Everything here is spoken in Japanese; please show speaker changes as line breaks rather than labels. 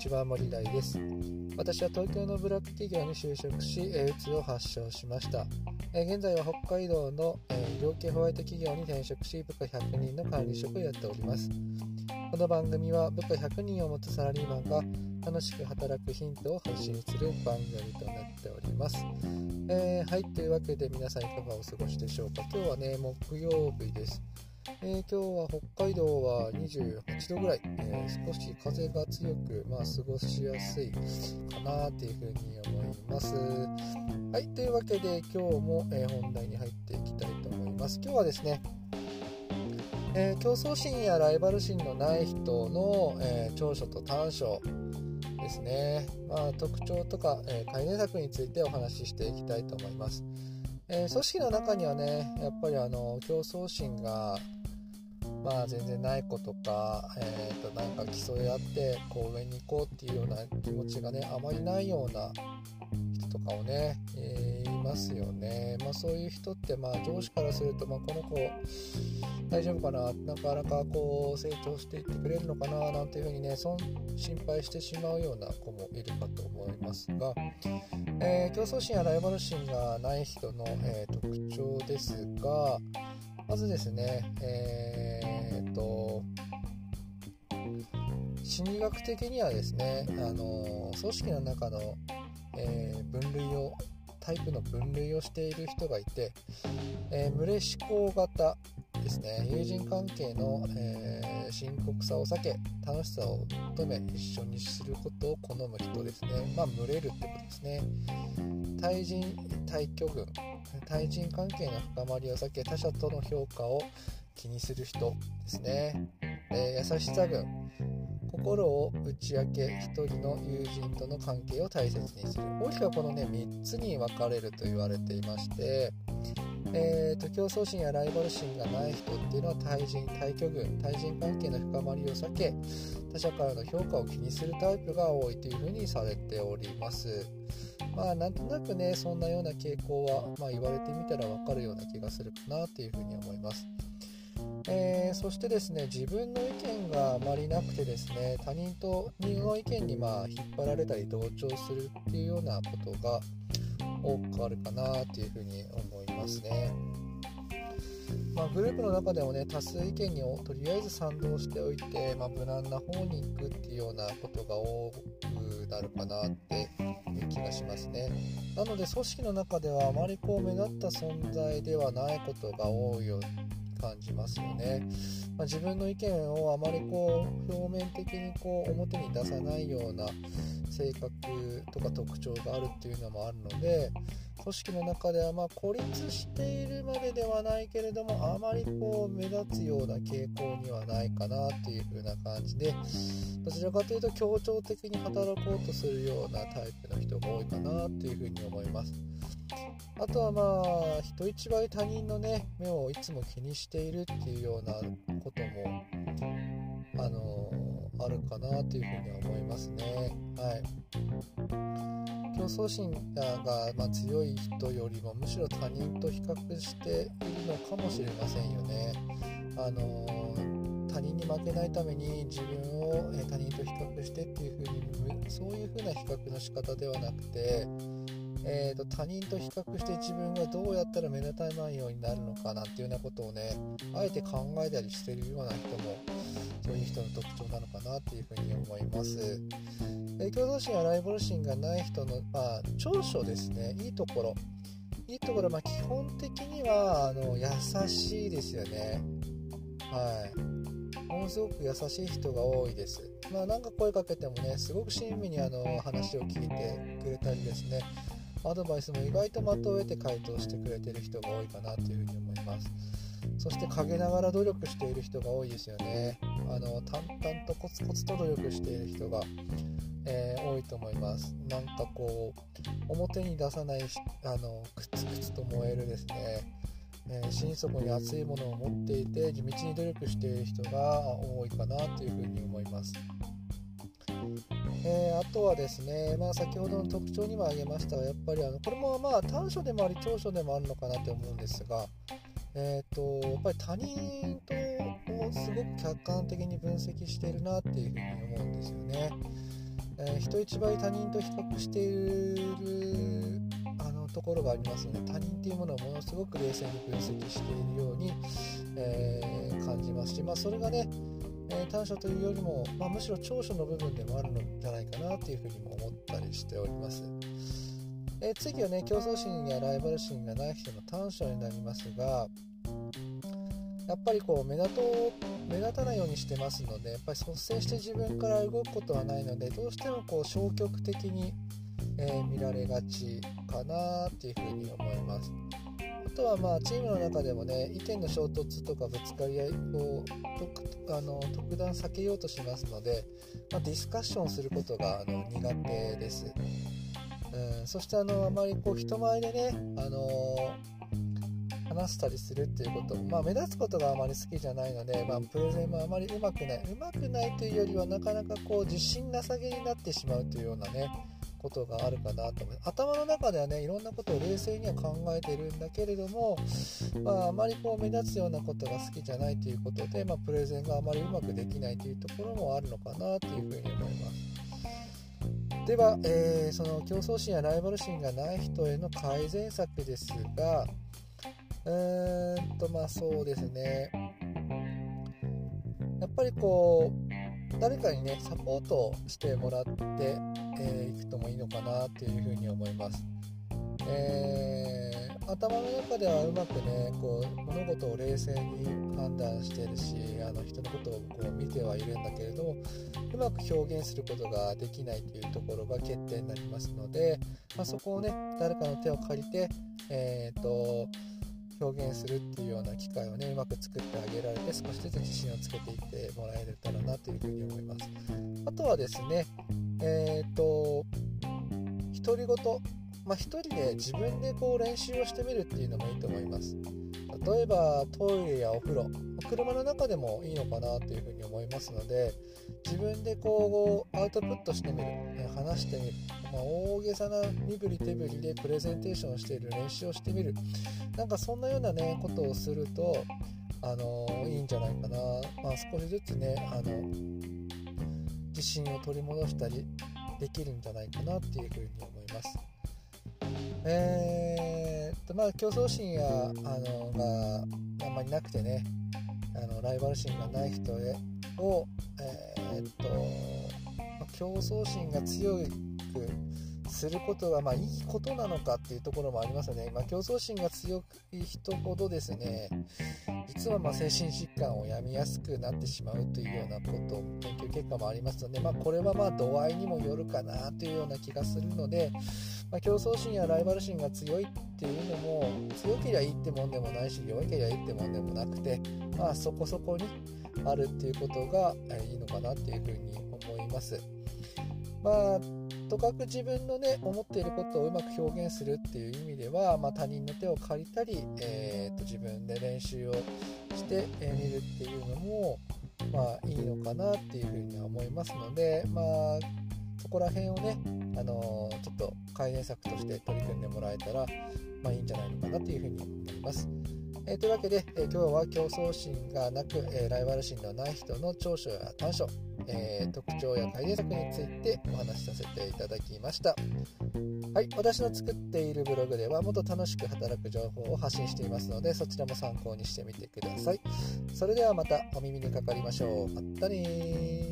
ちは森大です。私は東京のブラック企業に就職し、うつを発症しました、え現在は北海道の、え医療系ホワイト企業に転職し部下100人の管理職をやっております。この番組は部下100人を持つサラリーマンが楽しく働くヒントを発信する番組となっております、えー、はいというわけで皆さんいかがお過ごしでしょうか。今日はね木曜日です。えー、今日は北海道は28度ぐらい、えー、少し風が強く、まあ、過ごしやすいかなというふうに思います。はい、というわけで今日も、えー、本題に入っていきたいと思います。今日はですね、え競争心やライバル心のない人の、え長所と短所ですね、まあ、特徴とか、え改善策についてお話ししていきたいと思います。え、組織の中にはねやっぱりあの競争心がまあ全然ない子とか、えー、となんか競い合ってこう上に行こうっていうような気持ちがねあまりないような人とかをね、えー、いますよね、まあ、そういう人ってまあ上司からすると、まあ、この子大丈夫かな？なかなかこう成長していってくれるのかな？なんていうふうにねそん心配してしまうような子もいるかと思いますが、えー、競争心やライバル心がない人の、えー、特徴ですがまずですね、えー、っと心理学的にはですね、あの組織の中の、えー、分類をタイプの分類をしている人がいて、えー、群れ思考型ですね。友人関係の、えー、深刻さを避け楽しさを求め一緒にすることを好む人ですね。まあ群れるってことですね。対人対居群対人関係の深まりを避け他者との評価を気にする人ですね、えー、優しさ群心を打ち明け一人の友人との関係を大切にする。大きくはこのね3つに分かれると言われていましてえーと、競争心やライバル心がない人っていうのは対人対居群対人関係の深まりを避け他者からの評価を気にするタイプが多いというふうにされております。まあなんとなくねそんなような傾向は、まあ、言われてみたら分かるような気がするかなというふうに思います。えー、そしてですね自分の意見があまりなくてですね他人と人の意見にまあ引っ張られたり同調するっていうようなことが多くあるかなっていうふうに思いますね。まあ、グループの中でもね多数意見にとりあえず賛同しておいて、まあ、無難な方に行くっていうようなことが多くなるかなっていう気がしますねなので組織の中ではあまりこう目立った存在ではないことが多いよ感じますよね、まあ、自分の意見をあまりこう表面的にこう表に出さないような性格とか特徴があるっていうのもあるので組織の中ではま孤立しているまでではないけれどもあまりこう目立つような傾向にはないかなっていう風な感じでどちらかというと協調的に働こうとするようなタイプの人が多いかなっていう風に思います。あとはまあ人一倍他人のね目をいつも気にしているっていうようなこともあの、あるかなというふうには思いますね。はい、競争心が、ま強い人よりもむしろ他人と比較しているのかもしれませんよね。あのー、他人に負けないために自分を他人と比較してっていう風にそういう風な比較の仕方ではなくてえーと、他人と比較して自分がどうやったら目立たないようになるのかなんていうようなことをねあえて考えたりしてるような人もそういう人の特徴なのかなっていうふうに思います。え、共同心やライバル心がない人の、まあ、長所ですね。いいところ。いいところ、まあ、基本的にはあの優しいですよね。はい。ものすごく優しい人が多いです。まあなんか声かけてもねすごく親身にあの話を聞いてくれたりですね。アドバイスも意外と的を得て回答してくれてる人が多いかなというふうに思います。そして陰ながら努力している人が多いですよね。あの淡々とコツコツと努力している人が、えー、多いと思います。なんかこう表に出さないあのクツクツと燃えるですね。えー、心底に熱いものを持っていて地道に努力している人が多いかなというふうに思います。あとはですね、まあ、先ほどの特徴にも挙げましたがやっぱりあのこれもまあ短所でもあり長所でもあるのかなと思うんですが、えーと、やっぱり他人とをすごく客観的に分析しているなっていうふうに思うんですよね。えー、人一倍他人と比較しているあのところがありますので他人っていうものをものすごく冷静に分析しているように、えー、感じますし、まあ、それがね、え短所というよりも、まあ、むしろ長所の部分でもあるのじゃないかなというふうにも思ったりしております。え次はね競争心やライバル心がない人の短所になりますがやっぱりこう目立と目立たないようにしてますのでやっぱり率先して自分から動くことはないのでどうしてもこう消極的に、えー、見られがちかなっていうふうに思います。とはまあチームの中でもね意見の衝突とかぶつかり合いをあの特段避けようとしますので、まあ、ディスカッションすることがあの苦手です。うん、そしてあのあまりこう人前でね、あの話したりするっていうこと、まあ、目立つことがあまり好きじゃないので、まあ、プレゼンもあまりうまくないうまくないというよりはなかなかこう自信なさげになってしまうというようなねことがあるかなと思います。頭の中ではねいろんなことを冷静には考えてるんだけれども、まあ、あまりこう目立つようなことが好きじゃないということで、まあ、プレゼンがあまりうまくできないというところもあるのかなというふうに思います。では、えー、その競争心やライバル心がない人への改善策ですがうーんとまあそうですね。やっぱりこう誰かにねサポートしてもらってえー、くともいいのかなっていうふうに思います、えー、頭の中ではうまくねこう物事を冷静に判断してるしあの人のことをこう見てはいるんだけれどもうまく表現することができないというところが欠点になりますので、まあ、そこをね誰かの手を借りてえっ、ー、と表現するっていうような機会をねうまく作ってあげられて少しずつ自信をつけていってもらえたらなというふうに思います。あとはですねえっ、ー、と独り言まあ、一人で自分でこう練習をしてみるっていうのもいいと思います。例えばトイレやお風呂。車の中でもいいのかなというふうに思いますので自分でこうアウトプットしてみる。話してみる、まあ、大げさな身振り手振りでプレゼンテーションしている練習をしてみる。なんかそんなようなねことをするとあのいいんじゃないかな、まあ、少しずつねあの自信を取り戻したりできるんじゃないかなっていうふうに思います。えー、とまあ競争心やあのがあんまりなくてねあのライバル心がない人へを、えー、っと、まあ、競争心が強くすることがまあいいことなのかっていうところもありますよね。まあ、競争心が強い人ほどですね、実はま精神疾患を病みやすくなってしまうというようなこと研究結果もありますので、まあ、これはまあ度合いにもよるかなというような気がするので、まあ、競争心やライバル心が強いっていうのも強ければいいってもんでもないし弱ければいいってもんでもなくて、まあ、そこそこにあるっていうことがいいのかなっていうふうに思います。まあとかく自分のね思っていることをうまく表現するっていう意味では、まあ、他人の手を借りたり、えー、と自分で練習をしてみ、るっていうのもまあいいのかなっていうふうには思いますのでまあそこら辺をね、あのー、ちょっと改善策として取り組んでもらえたら、まあ、いいんじゃないのかなというふうに思います。えー、というわけで、えー、今日は競争心がなく、えライバル心のない人の長所や短所えー、特徴や改善策についてお話しさせていただきました。はい、私の作っているブログではもっと楽しく働く情報を発信していますのでそちらも参考にしてみてください。それではまたお耳にかかりましょう。まったね